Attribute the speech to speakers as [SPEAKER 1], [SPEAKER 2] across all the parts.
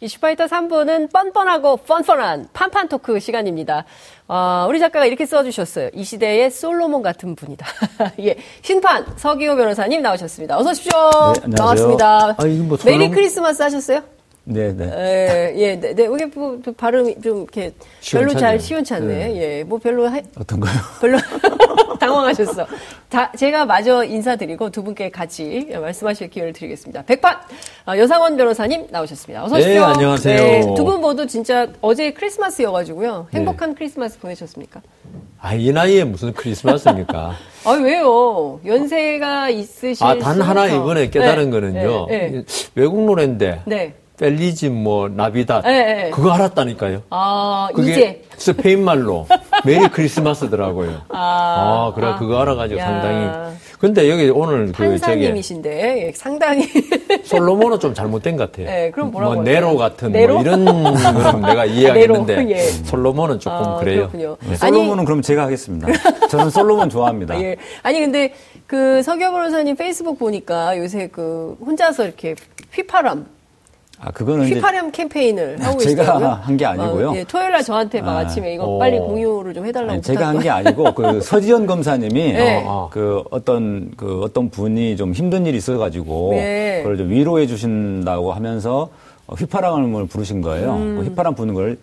[SPEAKER 1] 이슈파이터 3부는 뻔뻔하고 fun fun한 판판 토크 시간입니다. 어, 우리 작가가 이렇게 써주셨어요. 이 시대의 솔로몬 같은 분이다. 예, 신판 서기호 변호사님 나오셨습니다. 어서 오십시오.
[SPEAKER 2] 네, 안녕하세요.
[SPEAKER 1] 반갑습니다.
[SPEAKER 2] 아, 뭐
[SPEAKER 1] Merry
[SPEAKER 2] 솔로몬-
[SPEAKER 1] 크리스마스 하셨어요?
[SPEAKER 2] 네, 네.
[SPEAKER 1] 예, 예, 네, 네. 이게 뭐, 또 발음이 좀 이렇게 별로 잘
[SPEAKER 2] 시원찮네요.
[SPEAKER 1] 시원찮네. 예, 뭐 별로 하,
[SPEAKER 2] 어떤 거요?
[SPEAKER 1] 별로 당황하셨어. 다, 제가 마저 인사드리고 두 분께 같이 말씀하실 기회를 드리겠습니다. 백판 어, 여상원 변호사님 나오셨습니다. 어서
[SPEAKER 2] 네,
[SPEAKER 1] 오십시오.
[SPEAKER 2] 안녕하세요.
[SPEAKER 1] 두분 모두 진짜 어제 크리스마스여가지고요. 행복한 크리스마스 보내셨습니까?
[SPEAKER 3] 아, 이 나이에 무슨 크리스마스입니까?
[SPEAKER 1] 아 왜요? 연세가 있으실
[SPEAKER 3] 아, 단 하나. 이번에 깨달은
[SPEAKER 1] 네,
[SPEAKER 3] 거는요.
[SPEAKER 1] 네, 네.
[SPEAKER 3] 외국 노래인데,
[SPEAKER 1] 네.
[SPEAKER 3] 펠리지 뭐, 나비다.
[SPEAKER 1] 네, 네.
[SPEAKER 3] 그거 알았다니까요.
[SPEAKER 1] 아
[SPEAKER 3] 그게
[SPEAKER 1] 이제
[SPEAKER 3] 스페인 말로 메리 크리스마스더라고요.
[SPEAKER 1] 아,
[SPEAKER 3] 아, 그래,
[SPEAKER 1] 아.
[SPEAKER 3] 그거 알아가지고
[SPEAKER 1] 야.
[SPEAKER 3] 상당히. 근데 여기 오늘 그, 저기,
[SPEAKER 1] 판사님이신데 예, 상당히
[SPEAKER 3] 솔로몬은 좀 잘못된 것 같아요.
[SPEAKER 1] 네, 그럼 뭐라고
[SPEAKER 3] 뭐? 네로 같은
[SPEAKER 1] 네로?
[SPEAKER 3] 뭐 이런 거는 내가 이해하겠는데,
[SPEAKER 1] 네로, 예.
[SPEAKER 3] 솔로몬은 조금
[SPEAKER 1] 아,
[SPEAKER 3] 그래요.
[SPEAKER 1] 그렇군요.
[SPEAKER 2] 네, 솔로몬은 그럼 제가 하겠습니다. 저는 솔로몬 좋아합니다.
[SPEAKER 1] 예. 아니 근데 그 서교 변호사님 페이스북 보니까 요새 그 혼자서 이렇게 휘파람
[SPEAKER 2] 아, 그거는
[SPEAKER 1] 휘파람 캠페인을 하고
[SPEAKER 2] 제가
[SPEAKER 1] 계시더라고요.
[SPEAKER 2] 한게 아니고요.
[SPEAKER 1] 어, 예, 토요일 날 저한테 막
[SPEAKER 2] 아,
[SPEAKER 1] 아, 침에 이거
[SPEAKER 3] 어.
[SPEAKER 1] 빨리 공유를 좀 해달라고
[SPEAKER 2] 아니, 제가 한 게 아니고 그 서지현 검사님이
[SPEAKER 1] 네.
[SPEAKER 2] 어, 그 어떤 그 어떤 분이 좀 힘든 일이 있어가지고
[SPEAKER 1] 네.
[SPEAKER 2] 그걸 좀 위로해 주신다고 하면서 어, 휘파람을 부르신 거예요.
[SPEAKER 1] 음.
[SPEAKER 2] 그 휘파람 부는 걸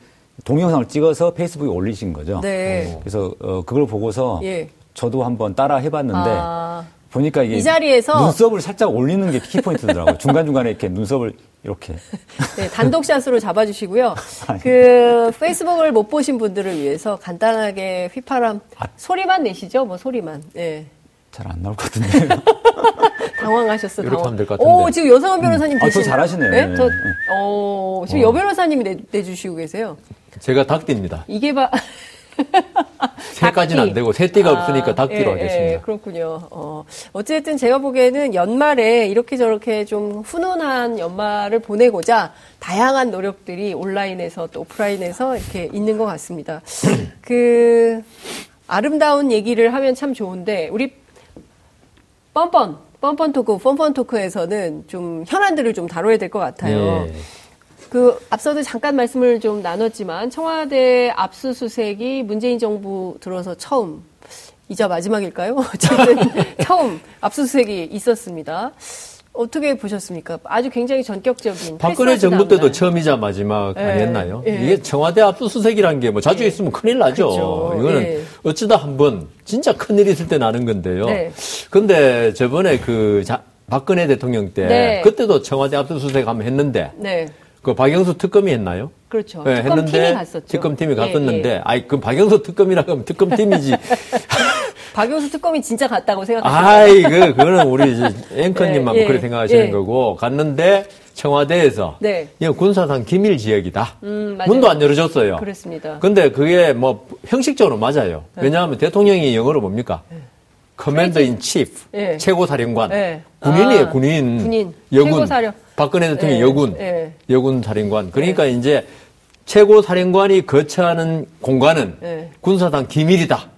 [SPEAKER 2] 동영상을 찍어서 페이스북에 올리신 거죠.
[SPEAKER 1] 네.
[SPEAKER 2] 그래서 어, 그걸 보고서
[SPEAKER 1] 예.
[SPEAKER 2] 저도 한번 따라 해봤는데
[SPEAKER 1] 아,
[SPEAKER 2] 보니까 이게
[SPEAKER 1] 이 자리에서
[SPEAKER 2] 눈썹을 살짝 올리는 게 키포인트더라고요. 중간 중간에 이렇게 눈썹을 이렇게
[SPEAKER 1] 네, 단독샷으로 잡아주시고요. 그 페이스북을 못 보신 분들을 위해서 간단하게 휘파람
[SPEAKER 2] 아.
[SPEAKER 1] 소리만 내시죠, 뭐 소리만. 예.
[SPEAKER 2] 잘안 나올 것 같은데.
[SPEAKER 1] 당황하셨어.
[SPEAKER 3] 이렇게
[SPEAKER 1] 당황.
[SPEAKER 3] 하면 될 것 같은데.
[SPEAKER 1] 오, 지금 여성원 변호사님
[SPEAKER 2] 아, 저
[SPEAKER 1] 계시네요.
[SPEAKER 2] 잘하시네요.
[SPEAKER 1] 네? 저,
[SPEAKER 2] 네.
[SPEAKER 1] 어, 지금 여 변호사님이 내, 내주시고 계세요.
[SPEAKER 3] 제가 닭띠입니다.
[SPEAKER 1] 이게 봐.
[SPEAKER 3] 새까지는 안 되고, 새띠가 없으니까 닭띠로
[SPEAKER 1] 예,
[SPEAKER 3] 하겠습니다.
[SPEAKER 1] 예, 그렇군요. 어, 어쨌든 제가 보기에는 연말에 이렇게 저렇게 좀 훈훈한 연말을 보내고자 다양한 노력들이 온라인에서 또 오프라인에서 이렇게 있는 것 같습니다. 그, 아름다운 얘기를 하면 참 좋은데, 우리 뻔뻔, 뻔뻔 토크, 뻔뻔 토크에서는 좀 현안들을 좀 다뤄야 될 것 같아요.
[SPEAKER 3] 예.
[SPEAKER 1] 그 앞서도 잠깐 말씀을 좀 나눴지만 청와대 압수수색이 문재인 정부 들어서 처음 이자 마지막일까요? 어쨌든 처음 압수수색이 있었습니다. 어떻게 보셨습니까? 아주 굉장히 전격적인
[SPEAKER 3] 박근혜 정부 때도
[SPEAKER 1] 다음날.
[SPEAKER 3] 처음이자 마지막
[SPEAKER 1] 예,
[SPEAKER 3] 아니었나요?
[SPEAKER 1] 예.
[SPEAKER 3] 이게 청와대 압수수색이라는 게 뭐 자주
[SPEAKER 1] 예.
[SPEAKER 3] 있으면 큰일 나죠.
[SPEAKER 1] 그렇죠.
[SPEAKER 3] 이거는
[SPEAKER 1] 예.
[SPEAKER 3] 어쩌다 한번 진짜 큰일 있을 때 나는 건데요.
[SPEAKER 1] 네.
[SPEAKER 3] 근데 저번에 그 자- 박근혜 대통령 때
[SPEAKER 1] 네.
[SPEAKER 3] 그때도 청와대 압수수색 한번 했는데
[SPEAKER 1] 네,
[SPEAKER 3] 그 박영수 특검이 했나요?
[SPEAKER 1] 그렇죠.
[SPEAKER 3] 예,
[SPEAKER 1] 특검팀이 갔었죠.
[SPEAKER 3] 특검팀이
[SPEAKER 1] 예,
[SPEAKER 3] 갔었는데
[SPEAKER 1] 예.
[SPEAKER 3] 아이 그 박영수 특검이라고 하면 특검팀이지.
[SPEAKER 1] 박영수 특검이 진짜 갔다고 생각하시죠?
[SPEAKER 3] 아이 그 그거는 우리 앵커님만
[SPEAKER 1] 예, 예,
[SPEAKER 3] 그렇게 생각하시는
[SPEAKER 1] 예.
[SPEAKER 3] 거고 갔는데 청와대에서
[SPEAKER 1] 네.
[SPEAKER 3] 이거 군사상 기밀 지역이다.
[SPEAKER 1] 음.
[SPEAKER 3] 문도 안 열어줬어요.
[SPEAKER 1] 그렇습니다.
[SPEAKER 3] 근데 그게 뭐 형식적으로 맞아요. 왜냐하면 대통령이 영어로 뭡니까? Commander in chief,
[SPEAKER 1] 예.
[SPEAKER 3] 최고 사령관.
[SPEAKER 1] 예.
[SPEAKER 3] 군인이에요,
[SPEAKER 1] 아,
[SPEAKER 3] 군인.
[SPEAKER 1] 군인.
[SPEAKER 3] 여군.
[SPEAKER 1] 최고사령.
[SPEAKER 3] 박근혜 대통령
[SPEAKER 1] 예,
[SPEAKER 3] 여군.
[SPEAKER 1] 예.
[SPEAKER 3] 여군 사령관. 그러니까 이제 최고 사령관이 거처하는 공간은
[SPEAKER 1] 예.
[SPEAKER 3] 군사상 기밀이다.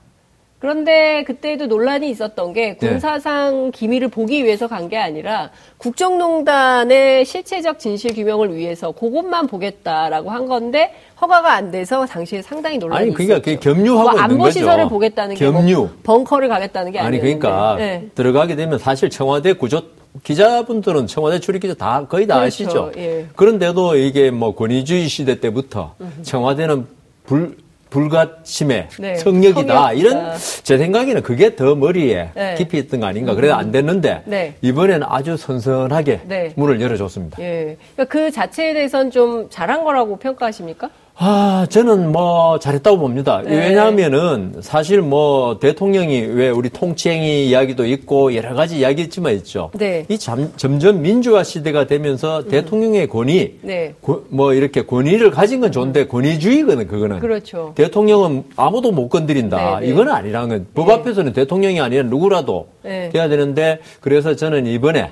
[SPEAKER 1] 그런데 그때도 논란이 있었던 게
[SPEAKER 3] 네.
[SPEAKER 1] 군사상 기밀을 보기 위해서 간 게 아니라 국정농단의 실체적 진실 규명을 위해서 그것만 보겠다라고 한 건데 허가가 안 돼서 당시에 상당히 논란이
[SPEAKER 3] 아니, 그러니까
[SPEAKER 1] 있었죠.
[SPEAKER 3] 그게 겸유하고
[SPEAKER 1] 뭐 안보. 시설을 보겠다는 게
[SPEAKER 3] 겸유.
[SPEAKER 1] 뭐 벙커를 가겠다는 게
[SPEAKER 3] 아니
[SPEAKER 1] 아니었는데.
[SPEAKER 3] 그러니까
[SPEAKER 1] 네.
[SPEAKER 3] 들어가게 되면 사실 청와대 구조 기자분들은 청와대 출입 기자 다 거의 다
[SPEAKER 1] 그렇죠.
[SPEAKER 3] 아시죠.
[SPEAKER 1] 예.
[SPEAKER 3] 그런데도 이게 뭐 권위주의 시대 때부터 청와대는 불 불가침의
[SPEAKER 1] 네,
[SPEAKER 3] 성역이다
[SPEAKER 1] 성역이다.
[SPEAKER 3] 이런 제 생각에는 그게 더 머리에
[SPEAKER 1] 네.
[SPEAKER 3] 깊이 있던 거 아닌가 그래도 안 됐는데
[SPEAKER 1] 네.
[SPEAKER 3] 이번에는 아주 선선하게
[SPEAKER 1] 네.
[SPEAKER 3] 문을 열어줬습니다.
[SPEAKER 1] 예. 그러니까 그 자체에 대해서는 좀 잘한 거라고 평가하십니까?
[SPEAKER 3] 아, 저는 뭐 잘했다고 봅니다.
[SPEAKER 1] 네.
[SPEAKER 3] 왜냐하면은 사실 뭐 대통령이 왜 우리 통치행위 이야기도 있고 여러 가지 이야기 있지만 있죠.
[SPEAKER 1] 네.
[SPEAKER 3] 이 점, 점점 민주화 시대가 되면서 대통령의 권위,
[SPEAKER 1] 네.
[SPEAKER 3] 고- 뭐 이렇게 권위를 가진 건 좋은데 권위주의거든 그거는.
[SPEAKER 1] 그렇죠.
[SPEAKER 3] 대통령은 아무도 못 건드린다.
[SPEAKER 1] 네, 네.
[SPEAKER 3] 이건 아니라는 건 법 앞에서는 대통령이 아니라 누구라도
[SPEAKER 1] 네.
[SPEAKER 3] 돼야 되는데 그래서 저는 이번에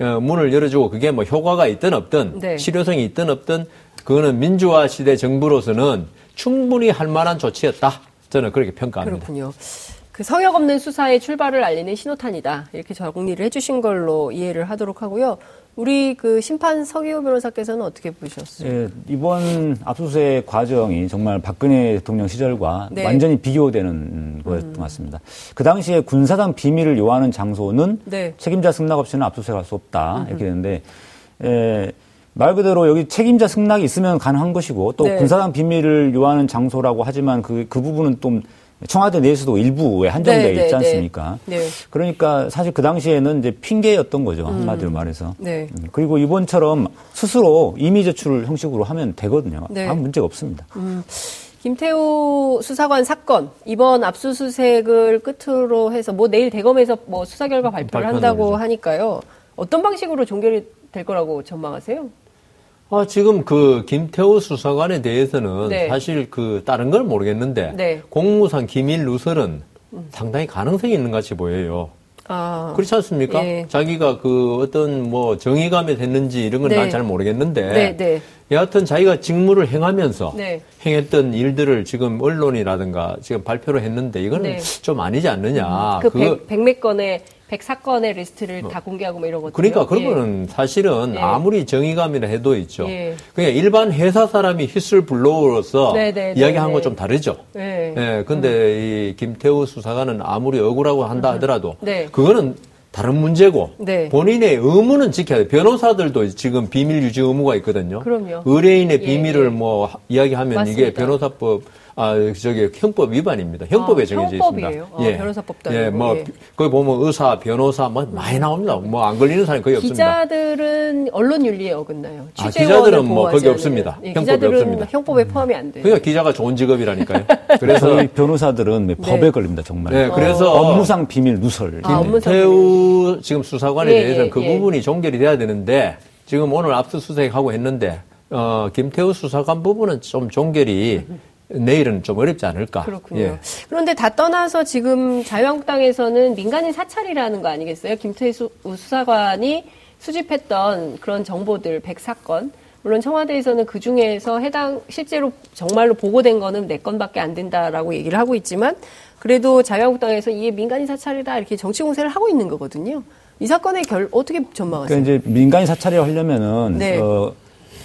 [SPEAKER 3] 어, 문을 열어주고 그게 뭐 효과가 있든 없든
[SPEAKER 1] 네.
[SPEAKER 3] 실효성이 있든 없든 그거는 민주화 시대 정부로서는 충분히 할 만한 조치였다. 저는 그렇게 평가합니다.
[SPEAKER 1] 그렇군요. 그 성역 없는 수사의 출발을 알리는 신호탄이다. 이렇게 정리를 해주신 걸로 이해를 하도록 하고요. 우리 그 심판 서기호 변호사께서는 어떻게 보셨어요?
[SPEAKER 2] 예, 이번 압수수색 과정이 정말 박근혜 대통령 시절과
[SPEAKER 1] 네.
[SPEAKER 2] 완전히 비교되는 거였던 것 같습니다. 그 당시에 군사당 비밀을 요하는 장소는
[SPEAKER 1] 네.
[SPEAKER 2] 책임자 승낙 없이는 압수수색할 수 없다 이렇게 되는데 예, 말 그대로 여기 책임자 승낙이 있으면 가능한 것이고 또
[SPEAKER 1] 네.
[SPEAKER 2] 군사당 비밀을 요하는 장소라고 하지만 그, 그 부분은 좀 청와대 내에서도 일부에 한정되어
[SPEAKER 1] 네, 네,
[SPEAKER 2] 있지
[SPEAKER 1] 네.
[SPEAKER 2] 않습니까?
[SPEAKER 1] 네.
[SPEAKER 2] 그러니까 사실 그 당시에는 이제 핑계였던 거죠 한마디로 말해서.
[SPEAKER 1] 네.
[SPEAKER 2] 음, 그리고 이번처럼 스스로 이미 제출 형식으로 하면 되거든요.
[SPEAKER 1] 네.
[SPEAKER 2] 아무 문제가 없습니다.
[SPEAKER 1] 김태우 수사관 사건 이번 압수수색을 끝으로 해서 뭐 내일 대검에서 뭐 수사 결과 발표를 한다고
[SPEAKER 3] 거죠.
[SPEAKER 1] 하니까요. 어떤 방식으로 종결이 될 거라고 전망하세요?
[SPEAKER 3] 아, 지금 그 김태우 수사관에 대해서는
[SPEAKER 1] 네.
[SPEAKER 3] 사실 그 다른 걸 모르겠는데
[SPEAKER 1] 네.
[SPEAKER 3] 공무상 기밀 누설은 상당히 가능성이 있는 같이 보여요.
[SPEAKER 1] 아,
[SPEAKER 3] 그렇지 않습니까?
[SPEAKER 1] 예.
[SPEAKER 3] 자기가 그 어떤 뭐 정의감에 됐는지 이런 건
[SPEAKER 1] 네.
[SPEAKER 3] 난잘 모르겠는데
[SPEAKER 1] 네, 네.
[SPEAKER 3] 여하튼 자기가 직무를 행하면서
[SPEAKER 1] 네.
[SPEAKER 3] 행했던 일들을 지금 언론이라든가 지금 발표를 했는데 이거는
[SPEAKER 1] 네.
[SPEAKER 3] 좀 아니지 않느냐.
[SPEAKER 1] 그 백, 백몇 건의 백사건의 리스트를 다 공개하고 뭐 것들.
[SPEAKER 3] 그러니까 그거는 사실은
[SPEAKER 1] 예.
[SPEAKER 3] 아무리 정의감이라 해도 있죠.
[SPEAKER 1] 예.
[SPEAKER 3] 그냥 일반 회사 사람이 whistle blower로서
[SPEAKER 1] 네, 네, 네,
[SPEAKER 3] 이야기한
[SPEAKER 1] 네.
[SPEAKER 3] 건 좀 다르죠.
[SPEAKER 1] 예.
[SPEAKER 3] 예, 근데 이 김태우 수사관은 아무리 억울하고 한다 하더라도
[SPEAKER 1] 네.
[SPEAKER 3] 그거는 다른 문제고
[SPEAKER 1] 네.
[SPEAKER 3] 본인의 의무는 지켜야 돼. 변호사들도 지금 비밀 유지 의무가 있거든요.
[SPEAKER 1] 그럼요.
[SPEAKER 3] 의뢰인의
[SPEAKER 1] 예,
[SPEAKER 3] 비밀을
[SPEAKER 1] 예.
[SPEAKER 3] 뭐 하- 이야기하면 이게
[SPEAKER 1] 맞습니다.
[SPEAKER 3] 변호사법 아 저기 형법 위반입니다. 형법에
[SPEAKER 1] 아,
[SPEAKER 3] 정해져
[SPEAKER 1] 형법이에요?
[SPEAKER 3] 있습니다.
[SPEAKER 1] 아, 변호사법도
[SPEAKER 3] 예,
[SPEAKER 1] 아니고,
[SPEAKER 3] 뭐
[SPEAKER 1] 예.
[SPEAKER 3] 거기 보면 의사, 변호사 뭐 많이 나옵니다. 뭐 안 걸리는 사람이 거의 없습니다.
[SPEAKER 1] 기자들은 언론 윤리에 어긋나요.
[SPEAKER 3] 아, 기자들은 뭐 거기
[SPEAKER 1] 않으면.
[SPEAKER 3] 없습니다.
[SPEAKER 1] 예,
[SPEAKER 3] 형법에
[SPEAKER 1] 기자들은
[SPEAKER 3] 없습니다.
[SPEAKER 1] 형법에 포함이 안 돼요.
[SPEAKER 3] 그러니까 기자가 좋은 직업이라니까요. 그래서
[SPEAKER 2] 저희 변호사들은 법에 걸립니다 정말.
[SPEAKER 3] 네, 그래서
[SPEAKER 2] 업무상 비밀 누설.
[SPEAKER 1] 아, 업무-
[SPEAKER 3] 김태우 지금 수사관에
[SPEAKER 1] 예,
[SPEAKER 3] 대해서는
[SPEAKER 1] 예,
[SPEAKER 3] 그
[SPEAKER 1] 예.
[SPEAKER 3] 부분이 종결이 돼야 되는데 지금 오늘 압수수색하고 했는데 어, 김태우 수사관 부분은 좀 종결이 내일은 좀 어렵지 않을까.
[SPEAKER 1] 그렇군요.
[SPEAKER 3] 예.
[SPEAKER 1] 그런데 다 떠나서 지금 자유한국당에서는 민간인 사찰이라는 거 아니겠어요? 김태희 수, 수사관이 수집했던 그런 정보들 100사건. 물론 청와대에서는 그 중에서 해당 실제로 정말로 보고된 거는 네 건밖에 안 된다라고 얘기를 하고 있지만 그래도 자유한국당에서 이게 민간인 사찰이다 이렇게 정치 공세를 하고 있는 거거든요. 이 사건의 결 어떻게 전망하세요?
[SPEAKER 2] 그러니까 이제 민간인 사찰을 하려면은
[SPEAKER 1] 네.
[SPEAKER 2] 어,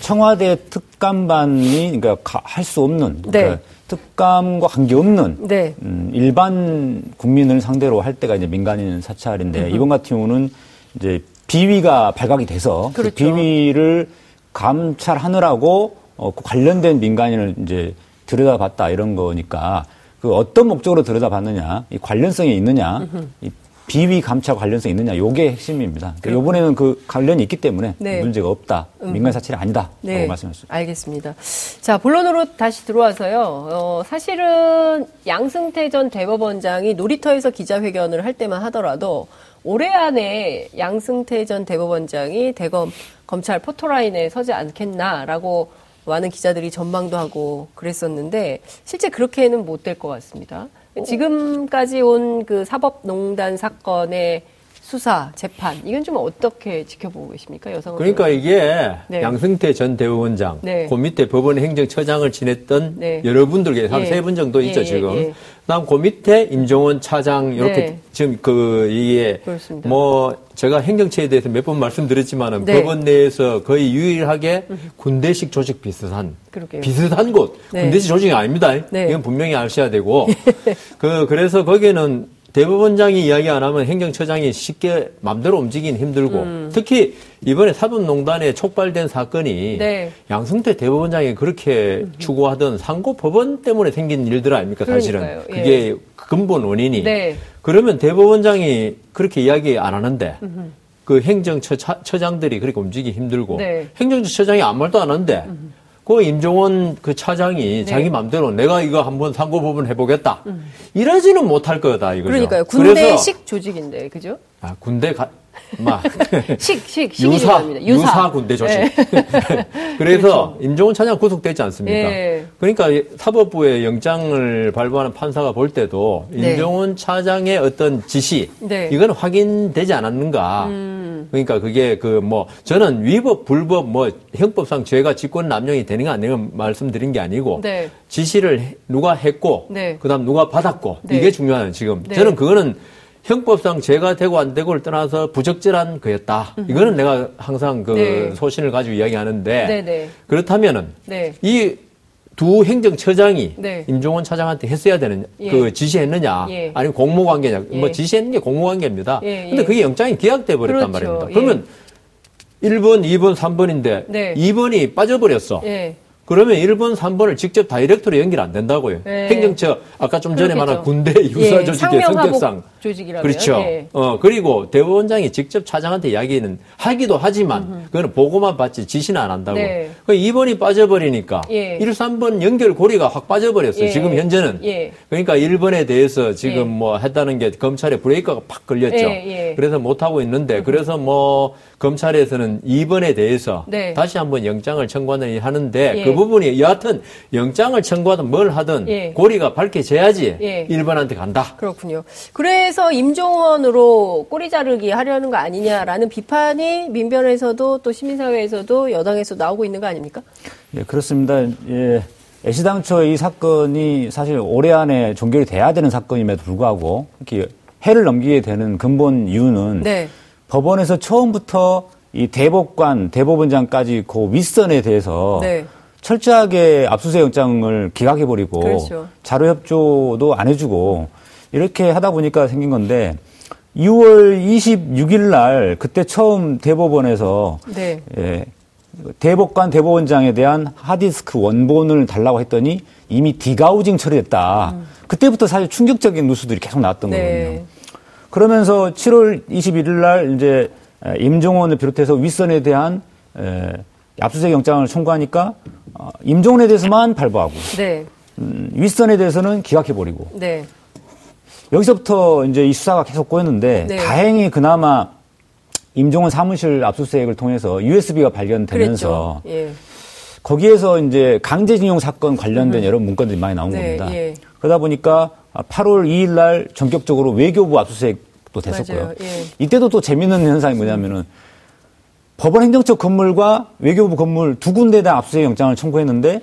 [SPEAKER 2] 청와대 특감반이 그러니까 할 수 없는
[SPEAKER 1] 네.
[SPEAKER 2] 그러니까 특감과 관계 없는
[SPEAKER 1] 네.
[SPEAKER 2] 음, 일반 국민을 상대로 할 때가 이제 민간인 사찰인데 이번 같은 경우는 이제 비위가 발각이 돼서 그
[SPEAKER 1] 그렇죠.
[SPEAKER 2] 비위를 감찰하느라고 어, 그 관련된 민간인을 이제 들여다봤다 이런 거니까 그 어떤 목적으로 들여다봤느냐, 이 관련성이 있느냐, 이 비위 감찰 관련성이 있느냐, 요게 핵심입니다. 그러니까 이번에는 그 관련이 있기 때문에
[SPEAKER 1] 네.
[SPEAKER 2] 문제가 없다, 민간 사찰이 아니다라고
[SPEAKER 1] 네,
[SPEAKER 2] 말씀하셨습니다.
[SPEAKER 1] 알겠습니다. 자, 본론으로 다시 들어와서요. 어, 사실은 양승태 전 대법원장이 놀이터에서 기자회견을 할 때만 하더라도 올해 안에 양승태 전 대법원장이 대검 검찰 포토라인에 서지 않겠나라고 많은 기자들이 전망도 하고 그랬었는데 실제 그렇게는 못 될 것 같습니다. 지금까지 온 그 사법농단 사건의 수사, 재판 이건 좀 어떻게 지켜보고 계십니까, 여성?
[SPEAKER 3] 그러니까 이게
[SPEAKER 1] 네.
[SPEAKER 3] 양승태 전 대법원장,
[SPEAKER 1] 네.
[SPEAKER 3] 그 밑에 법원 행정처장을 지냈던
[SPEAKER 1] 네.
[SPEAKER 3] 여러분들 한
[SPEAKER 1] 예.
[SPEAKER 3] 세분 정도
[SPEAKER 1] 예,
[SPEAKER 3] 있죠
[SPEAKER 1] 예,
[SPEAKER 3] 지금.
[SPEAKER 1] 예.
[SPEAKER 3] 그다음 그 밑에 임종원 차장 이렇게
[SPEAKER 1] 네.
[SPEAKER 3] 지금 그 이게
[SPEAKER 1] 그렇습니다.
[SPEAKER 3] 뭐 제가 행정처에 대해서 몇 번 말씀드렸지만은
[SPEAKER 1] 네.
[SPEAKER 3] 법원 내에서 거의 유일하게 군대식 조직 비슷한
[SPEAKER 1] 그러게요.
[SPEAKER 3] 비슷한 곳
[SPEAKER 1] 네.
[SPEAKER 3] 군대식 조직이 아닙니다.
[SPEAKER 1] 네.
[SPEAKER 3] 이건 분명히 아셔야 되고 그 그래서 거기에는 대법원장이 이야기 안 하면 행정처장이 쉽게 맘대로 움직이긴 힘들고
[SPEAKER 1] 음.
[SPEAKER 3] 특히 이번에 사법농단에 촉발된 사건이
[SPEAKER 1] 네.
[SPEAKER 3] 양승태 대법원장이 그렇게 추구하던 상고 법원 때문에 생긴 일들 아닙니까 사실은
[SPEAKER 1] 그러니까요. 예.
[SPEAKER 3] 그게 근본 원인이
[SPEAKER 1] 네.
[SPEAKER 3] 그러면 대법원장이 그렇게 이야기 안 하는데 그 행정처장들이 그렇게 움직이기 힘들고
[SPEAKER 1] 네.
[SPEAKER 3] 행정처장이 아무 말도 안 하는데 그 임종원 그 차장이
[SPEAKER 1] 네.
[SPEAKER 3] 자기 맘대로 내가 이거 한번 상고법원 해보겠다 이러지는 못할 거다 이거죠.
[SPEAKER 1] 그러니까요. 군대식 조직인데, 그죠?
[SPEAKER 3] 아, 군대 가, 막
[SPEAKER 1] 식, 식, 식이
[SPEAKER 3] 유사,
[SPEAKER 1] 중요합니다.
[SPEAKER 3] 유사, 군대 조직.
[SPEAKER 1] 네.
[SPEAKER 3] 그래서 임종원 차장 구속되지 않습니까?
[SPEAKER 1] 예.
[SPEAKER 3] 그러니까 이 사법부의 영장을 발부하는 판사가 볼 때도
[SPEAKER 1] 네.
[SPEAKER 3] 임종원 차장의 어떤 지시
[SPEAKER 1] 네. 음.
[SPEAKER 3] 이건 확인되지 않았는가? 그러니까 그게 그 뭐 저는 위법 불법 뭐 형법상 죄가 직권 남용이 되는 가 말씀드린 게 아니고
[SPEAKER 1] 네.
[SPEAKER 3] 지시를 해- 누가 했고
[SPEAKER 1] 네.
[SPEAKER 3] 그다음 누가 받았고
[SPEAKER 1] 네.
[SPEAKER 3] 이게 중요한 지금
[SPEAKER 1] 네.
[SPEAKER 3] 저는 그거는 형법상 죄가 되고 안 되고를 떠나서 부적절한 거였다. 이거는 내가 항상 그
[SPEAKER 1] 네.
[SPEAKER 3] 소신을 가지고 이야기하는데
[SPEAKER 1] 네, 네.
[SPEAKER 3] 그렇다면은
[SPEAKER 1] 네.
[SPEAKER 3] 이 두 행정처장이
[SPEAKER 1] 네.
[SPEAKER 3] 임종원 차장한테 했어야 되는
[SPEAKER 1] 예.
[SPEAKER 3] 그 지시했느냐
[SPEAKER 1] 예.
[SPEAKER 3] 아니면 공모관계냐
[SPEAKER 1] 예.
[SPEAKER 3] 뭐 지시했는 게 공모관계입니다.
[SPEAKER 1] 예,
[SPEAKER 3] 근데
[SPEAKER 1] 예.
[SPEAKER 3] 그게 영장이 기각돼 버렸단
[SPEAKER 1] 그렇죠.
[SPEAKER 3] 말입니다.
[SPEAKER 1] 예.
[SPEAKER 3] 그러면 1번, 2번, 3번인데
[SPEAKER 1] 네.
[SPEAKER 3] 2번이 빠져버렸어.
[SPEAKER 1] 예.
[SPEAKER 3] 그러면 1번, 3번을 직접 다이렉트로 연결 안 된다고요.
[SPEAKER 1] 네.
[SPEAKER 3] 행정처 아까 좀 전에
[SPEAKER 1] 그렇겠죠.
[SPEAKER 3] 말한 군대
[SPEAKER 1] 예,
[SPEAKER 3] 유사 조직의
[SPEAKER 1] 상명하복
[SPEAKER 3] 성격상
[SPEAKER 1] 조직이라면
[SPEAKER 3] 그렇죠.
[SPEAKER 1] 예.
[SPEAKER 3] 어 그리고 대법원장이 직접 차장한테 이야기는 하기도 하지만 그거는 보고만 받지 지시는 안 한다고.
[SPEAKER 1] 네.
[SPEAKER 3] 그 2번이 빠져버리니까
[SPEAKER 1] 예.
[SPEAKER 3] 1, 3번 연결 고리가 확 빠져버렸어요.
[SPEAKER 1] 예.
[SPEAKER 3] 지금 현재는.
[SPEAKER 1] 예.
[SPEAKER 3] 그러니까 1번에 대해서 지금
[SPEAKER 1] 예.
[SPEAKER 3] 뭐 했다는 게 검찰에 브레이크가 팍 걸렸죠.
[SPEAKER 1] 예, 예.
[SPEAKER 3] 그래서 못 하고 있는데 그래서 뭐 검찰에서는 2번에 대해서
[SPEAKER 1] 네.
[SPEAKER 3] 다시 한번 영장을 청구하는 하는데
[SPEAKER 1] 예.
[SPEAKER 3] 그 부분이 여하튼 영장을 청구하든 뭘 하든
[SPEAKER 1] 예.
[SPEAKER 3] 고리가 밝혀져야지
[SPEAKER 1] 예.
[SPEAKER 3] 1번한테 간다.
[SPEAKER 1] 그렇군요. 그래서 임종원으로 꼬리 자르기 하려는 거 아니냐라는 비판이 민변에서도 또 시민사회에서도 여당에서 나오고 있는 거 아닙니까?
[SPEAKER 2] 예, 그렇습니다. 예. 애시당초 이 사건이 사실 올해 안에 종결이 돼야 되는 사건임에도 불구하고 이렇게 해를 넘기게 되는 근본 이유는
[SPEAKER 1] 네.
[SPEAKER 2] 법원에서 처음부터 이 대법관, 대법원장까지 그 윗선에 대해서
[SPEAKER 1] 네.
[SPEAKER 2] 철저하게 압수수색 영장을 기각해버리고
[SPEAKER 1] 그렇죠.
[SPEAKER 2] 자료 협조도 안 해주고 이렇게 하다 보니까 생긴 건데 6월 26일 날 그때 처음 대법원에서
[SPEAKER 1] 네.
[SPEAKER 2] 예, 대법관 대법원장에 대한 하디스크 원본을 달라고 했더니 이미 디가우징 처리됐다. 그때부터 사실 충격적인 뉴스들이 계속 나왔던 거거든요.
[SPEAKER 1] 네.
[SPEAKER 2] 그러면서 7월 21일 날 이제 에, 임종원을 비롯해서 윗선에 대한 에, 압수수색 영장을 청구하니까 어, 임종원에 대해서만 발부하고
[SPEAKER 1] 네.
[SPEAKER 2] 음, 윗선에 대해서는 기각해 버리고
[SPEAKER 1] 네.
[SPEAKER 2] 여기서부터 이제 이 수사가 계속 꼬였는데
[SPEAKER 1] 네.
[SPEAKER 2] 다행히 그나마 임종원 사무실 압수수색을 통해서 USB가 발견되면서.
[SPEAKER 1] 예.
[SPEAKER 2] 거기에서 이제 강제징용 사건 관련된 여러 문건들이 많이 나온
[SPEAKER 1] 네,
[SPEAKER 2] 겁니다.
[SPEAKER 1] 예.
[SPEAKER 2] 그러다 보니까 8월 2일 날 전격적으로 외교부 압수수색도 됐었고요.
[SPEAKER 1] 예.
[SPEAKER 2] 이때도 또 재밌는 현상이 뭐냐면은 법원 행정처 건물과 외교부 건물 두 군데다 압수수색 영장을 청구했는데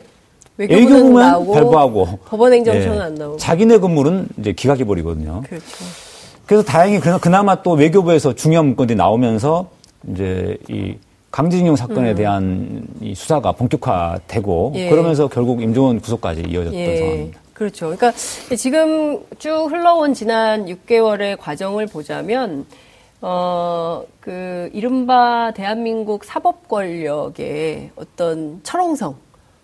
[SPEAKER 1] 외교부는
[SPEAKER 2] 외교부만
[SPEAKER 1] 나오고
[SPEAKER 2] 발부하고
[SPEAKER 1] 법원 행정처는
[SPEAKER 2] 예,
[SPEAKER 1] 안 나오고.
[SPEAKER 2] 자기네 건물은 이제 기각해 버리거든요.
[SPEAKER 1] 그렇죠.
[SPEAKER 2] 그래서 다행히 그나- 그나마 또 외교부에서 중요한 문건들이 나오면서 이제 이 강제징용 사건에 대한 이 수사가 본격화되고
[SPEAKER 1] 음. 예.
[SPEAKER 2] 그러면서 결국 임종원 구속까지 이어졌던
[SPEAKER 1] 예.
[SPEAKER 2] 상황입니다.
[SPEAKER 1] 그렇죠. 그러니까 지금 쭉 흘러온 지난 6개월의 과정을 보자면 어, 그, 이른바 대한민국 사법 권력의 어떤 철옹성.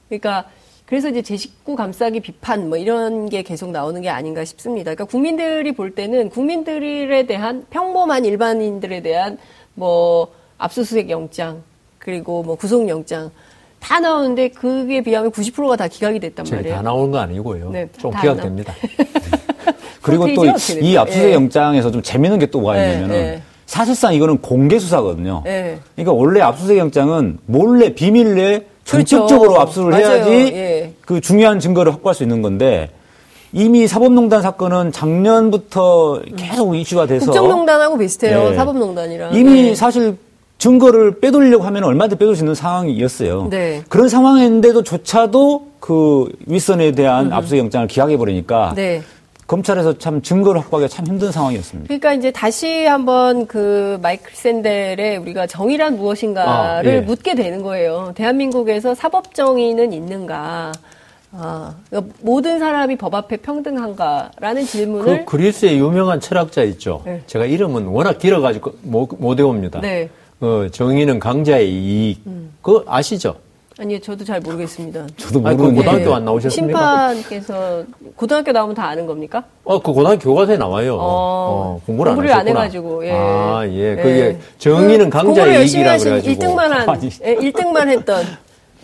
[SPEAKER 1] 그러니까, 그래서 이제 제 식구 감싸기 비판 뭐 이런 게 계속 나오는 게 아닌가 싶습니다. 그러니까 국민들이 볼 때는 국민들에 대한 평범한 일반인들에 대한 뭐 압수수색 영장 그리고 뭐 구속영장 다 나오는데 그에 비하면 90%가 다 기각이 됐단 말이에요.
[SPEAKER 3] 다 나오는 거 아니고요.
[SPEAKER 1] 네, 좀다
[SPEAKER 3] 기각됩니다.
[SPEAKER 2] 그리고 또
[SPEAKER 1] 홈페이지에 어떻게
[SPEAKER 2] 이
[SPEAKER 1] 됩니까?
[SPEAKER 2] 압수수색
[SPEAKER 1] 예.
[SPEAKER 2] 영장에서 좀 재밌는 게 또 뭐가
[SPEAKER 1] 예,
[SPEAKER 2] 있냐면은
[SPEAKER 1] 예.
[SPEAKER 2] 사실상 이거는 공개 수사거든요.
[SPEAKER 1] 예.
[SPEAKER 2] 그러니까 원래 압수수색 영장은 몰래 비밀리에
[SPEAKER 1] 그렇죠.
[SPEAKER 2] 전격적으로 압수를
[SPEAKER 1] 맞아요.
[SPEAKER 2] 해야지
[SPEAKER 1] 예.
[SPEAKER 2] 그 중요한 증거를 확보할 수 있는 건데 이미 사법농단 사건은 작년부터 계속 이슈가 돼서
[SPEAKER 1] 국정농단하고 비슷해요.
[SPEAKER 2] 예.
[SPEAKER 1] 사법농단이랑.
[SPEAKER 2] 이미
[SPEAKER 1] 예.
[SPEAKER 2] 사실 증거를 빼돌리려고 하면 얼마든지 빼돌 수 있는 상황이었어요.
[SPEAKER 1] 네.
[SPEAKER 2] 그런 상황인데도 조차도 그 윗선에 대한 압수수색 영장을 기각해 버리니까
[SPEAKER 1] 네.
[SPEAKER 2] 검찰에서 참 증거를 확보하기가 참 힘든 상황이었습니다.
[SPEAKER 1] 그러니까 이제 다시 한번 그 마이클 샌델의 우리가 정의란 무엇인가를
[SPEAKER 3] 아, 예.
[SPEAKER 1] 묻게 되는 거예요. 대한민국에서 사법 정의는 있는가? 아, 그러니까 모든 사람이 법 앞에 평등한가라는
[SPEAKER 3] 그
[SPEAKER 1] 질문을
[SPEAKER 3] 그리스의 유명한 철학자 있죠.
[SPEAKER 1] 네.
[SPEAKER 3] 제가 이름은 워낙 길어가지고 못, 못 외웁니다.
[SPEAKER 1] 네.
[SPEAKER 3] 어, 정의는 강자의 이익. 그거 아시죠?
[SPEAKER 1] 아니요, 저도 잘 모르겠습니다.
[SPEAKER 2] 저도
[SPEAKER 3] 그
[SPEAKER 2] 모르는
[SPEAKER 3] 고등학교 게안 나오셨습니까?
[SPEAKER 1] 심판께서 고등학교 나오면 다 아는 겁니까?
[SPEAKER 3] 어, 그 고등학교 교과서에 나와요.
[SPEAKER 1] 어,
[SPEAKER 3] 어, 공부를 안
[SPEAKER 1] 공부를 안
[SPEAKER 3] 하셨구나.
[SPEAKER 1] 해가지고, 예.
[SPEAKER 3] 아, 예.
[SPEAKER 1] 예.
[SPEAKER 3] 그게 정의는
[SPEAKER 1] 그
[SPEAKER 3] 강자의
[SPEAKER 1] 열심히
[SPEAKER 3] 이익이라
[SPEAKER 1] 하신
[SPEAKER 3] 그래가지고.
[SPEAKER 1] 1등만 한,
[SPEAKER 2] 아니.
[SPEAKER 1] 예, 1등만 했던,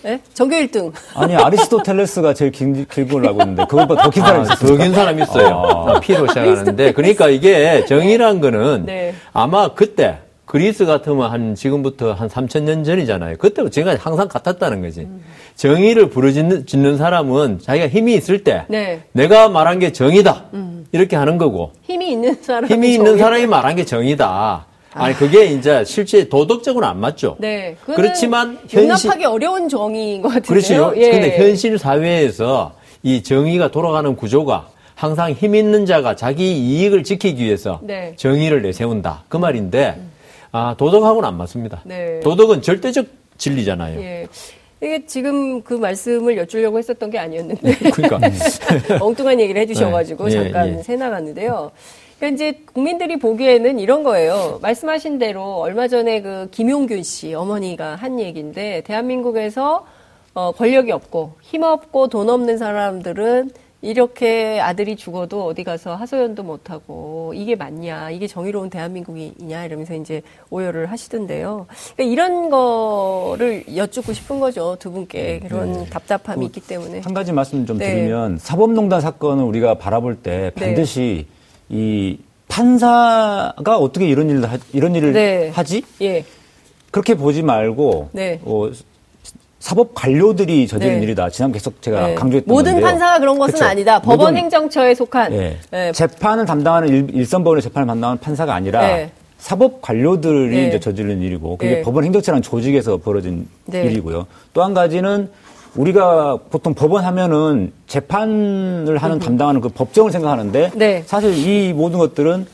[SPEAKER 1] 예? 전교 1등.
[SPEAKER 2] 아니 아리스토텔레스가 제일 긴, 길고 알고 있는데 그것보다 더긴 사람이 있었어요.
[SPEAKER 3] 더긴 사람 있어요. 아, P로 시작하는데. 그러니까 이게 정의란 거는
[SPEAKER 1] 네.
[SPEAKER 3] 아마 그때 그리스 같으면 한 지금부터 한 3천 년 전이잖아요. 그때 제가 항상 같았다는 거지. 정의를 부르짖는 짓는 사람은 자기가 힘이 있을 때
[SPEAKER 1] 네.
[SPEAKER 3] 내가 말한 게 정의다. 이렇게 하는 거고
[SPEAKER 1] 힘이 있는 사람.
[SPEAKER 3] 힘이 있는 사람이 말한 게 정의다. 아니 그게 이제 실제 도덕적으로 안 맞죠.
[SPEAKER 1] 네.
[SPEAKER 3] 그렇지만 현실
[SPEAKER 1] 용납하기 어려운 정의인 것 같은데요.
[SPEAKER 3] 그렇죠.
[SPEAKER 1] 예.
[SPEAKER 3] 근데 현실 사회에서 이 정의가 돌아가는 구조가 항상 힘 있는 자가 자기 이익을 지키기 위해서
[SPEAKER 1] 네.
[SPEAKER 3] 정의를 내세운다. 그 말인데, 아, 도덕하고는 안 맞습니다.
[SPEAKER 1] 네.
[SPEAKER 3] 도덕은 절대적 진리잖아요.
[SPEAKER 1] 예. 이게 지금 그 말씀을 여쭈려고 했었던 게 아니었는데
[SPEAKER 3] 그러니까.
[SPEAKER 1] 엉뚱한 얘기를 해주셔가지고
[SPEAKER 3] 네. 예,
[SPEAKER 1] 잠깐
[SPEAKER 3] 예.
[SPEAKER 1] 새 나갔는데요. 그러니까 이제 국민들이 보기에는 이런 거예요. 말씀하신 대로 얼마 전에 그 김용균 씨 어머니가 한 얘기인데 대한민국에서 어, 권력이 없고 힘 없고 돈 없는 사람들은 이렇게 아들이 죽어도 어디 가서 하소연도 못하고 이게 맞냐 이게 정의로운 대한민국이냐 이러면서 이제 오열을 하시던데요. 그러니까 이런 거를 여쭙고 싶은 거죠 두 분께 그런 답답함이 있기 때문에.
[SPEAKER 2] 한 가지 말씀 좀
[SPEAKER 1] 네.
[SPEAKER 2] 드리면 사법농단 사건을 우리가 바라볼 때
[SPEAKER 1] 네.
[SPEAKER 2] 반드시 이 판사가 어떻게 이런 일을 하, 이런 일을
[SPEAKER 1] 네.
[SPEAKER 2] 하지
[SPEAKER 1] 예.
[SPEAKER 2] 그렇게 보지 말고
[SPEAKER 1] 네.
[SPEAKER 2] 어, 사법 관료들이 저지른
[SPEAKER 1] 네.
[SPEAKER 2] 일이다. 지난 계속 제가
[SPEAKER 1] 네.
[SPEAKER 2] 강조했던
[SPEAKER 1] 모든
[SPEAKER 2] 건데요.
[SPEAKER 1] 판사가 그런 것은
[SPEAKER 2] 그쵸.
[SPEAKER 1] 아니다. 법원 행정처에 속한
[SPEAKER 2] 예.
[SPEAKER 1] 예.
[SPEAKER 2] 재판을 담당하는 일, 일선법원의 재판을 담당하는 판사가 아니라
[SPEAKER 1] 네.
[SPEAKER 2] 사법 관료들이
[SPEAKER 1] 네.
[SPEAKER 2] 이제 저지른 일이고 그게
[SPEAKER 1] 네.
[SPEAKER 2] 법원 행정처라는 조직에서 벌어진
[SPEAKER 1] 네.
[SPEAKER 2] 일이고요. 또 한 가지는 우리가 보통 법원 하면은 재판을 하는 담당하는 그 법정을 생각하는데
[SPEAKER 1] 네.
[SPEAKER 2] 사실 이 모든 것들은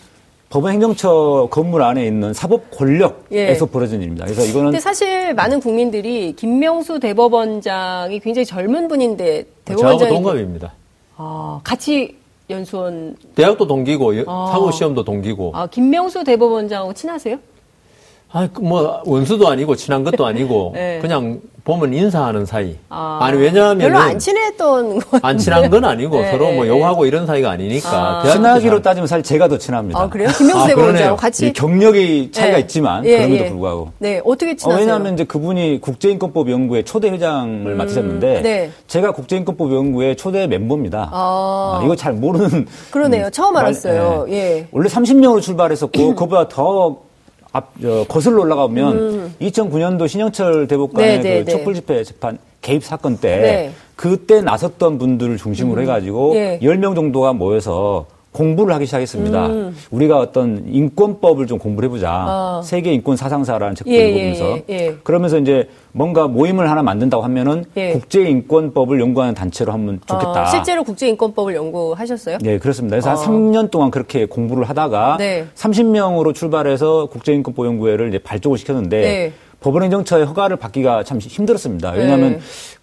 [SPEAKER 2] 법원 행정처 건물 안에 있는 사법 권력에서
[SPEAKER 1] 예.
[SPEAKER 2] 벌어진 일입니다. 그래서 이거는
[SPEAKER 1] 근데 사실 많은 국민들이 김명수 대법원장이 굉장히 젊은 분인데
[SPEAKER 3] 저하고
[SPEAKER 1] 대법원장이
[SPEAKER 3] 동갑입니다.
[SPEAKER 1] 아, 같이 연수원
[SPEAKER 3] 대학도 동기고, 여-
[SPEAKER 1] 아.
[SPEAKER 3] 사고 시험도 동기고.
[SPEAKER 1] 아, 김명수 대법원장하고 친하세요?
[SPEAKER 3] 아, 그뭐 원수도 아니고 친한 것도 아니고
[SPEAKER 1] 네.
[SPEAKER 3] 그냥 보면 인사하는 사이.
[SPEAKER 1] 아,
[SPEAKER 3] 아, 니 왜냐하면
[SPEAKER 1] 별로 안 친했던
[SPEAKER 3] 것안 친한 건 아니고
[SPEAKER 1] 네,
[SPEAKER 3] 서로 뭐
[SPEAKER 1] 네,
[SPEAKER 3] 욕하고 이런 사이가 아니니까.
[SPEAKER 1] 아.
[SPEAKER 2] 친하기로
[SPEAKER 3] 때
[SPEAKER 2] 따지면 사실 제가 더 친합니다.
[SPEAKER 1] 아, 그래요? 김명수
[SPEAKER 3] 아,
[SPEAKER 1] 대법원장하고
[SPEAKER 3] 그러네요.
[SPEAKER 1] 같이
[SPEAKER 2] 이 경력이 차이가
[SPEAKER 1] 예.
[SPEAKER 2] 있지만
[SPEAKER 1] 예,
[SPEAKER 2] 그럼에도
[SPEAKER 1] 예.
[SPEAKER 2] 불구하고
[SPEAKER 1] 네, 어떻게
[SPEAKER 2] 어,
[SPEAKER 1] 친하세요?
[SPEAKER 2] 왜냐하면 이제 그분이 국제인권법 연구회 초대 회장을 맡으셨는데
[SPEAKER 1] 네.
[SPEAKER 2] 제가 국제인권법 연구회 초대 멤버입니다.
[SPEAKER 1] 아.
[SPEAKER 2] 아, 이거 잘 모르는
[SPEAKER 1] 그러네요. 처음
[SPEAKER 2] 말-
[SPEAKER 1] 알았어요. 예.
[SPEAKER 2] 원래 30명으로 출발했었고 그보다 더 앞, 저, 거슬러 올라가면 2009년도 신영철 대법관의
[SPEAKER 1] 음. 네, 네,
[SPEAKER 2] 그
[SPEAKER 1] 네.
[SPEAKER 2] 촛불 집회 재판 개입 사건 때
[SPEAKER 1] 네.
[SPEAKER 2] 그때 나섰던 분들을 중심으로 해가지고
[SPEAKER 1] 예.
[SPEAKER 2] 10명 정도가 모여서 공부를 하기 시작했습니다. 우리가 어떤 인권법을 좀 공부를 해보자.
[SPEAKER 1] 음. 아.
[SPEAKER 2] 세계 인권 사상사라는 책도
[SPEAKER 1] 예,
[SPEAKER 2] 읽으면서
[SPEAKER 1] 예, 예, 예.
[SPEAKER 2] 그러면서 이제 뭔가 모임을 하나 만든다고 하면은
[SPEAKER 1] 예.
[SPEAKER 2] 국제 인권법을 연구하는 단체로 하면 좋겠다.
[SPEAKER 1] 아, 실제로 국제 인권법을 연구하셨어요?
[SPEAKER 2] 네, 그렇습니다. 그래서
[SPEAKER 1] 아.
[SPEAKER 2] 한 3년 동안 그렇게 공부를 하다가
[SPEAKER 1] 네.
[SPEAKER 2] 30명으로 출발해서 국제 인권법 연구회를 이제 발족을 시켰는데
[SPEAKER 1] 네.
[SPEAKER 2] 법원행정처의 허가를 받기가 참 힘들었습니다. 왜냐하면
[SPEAKER 1] 네.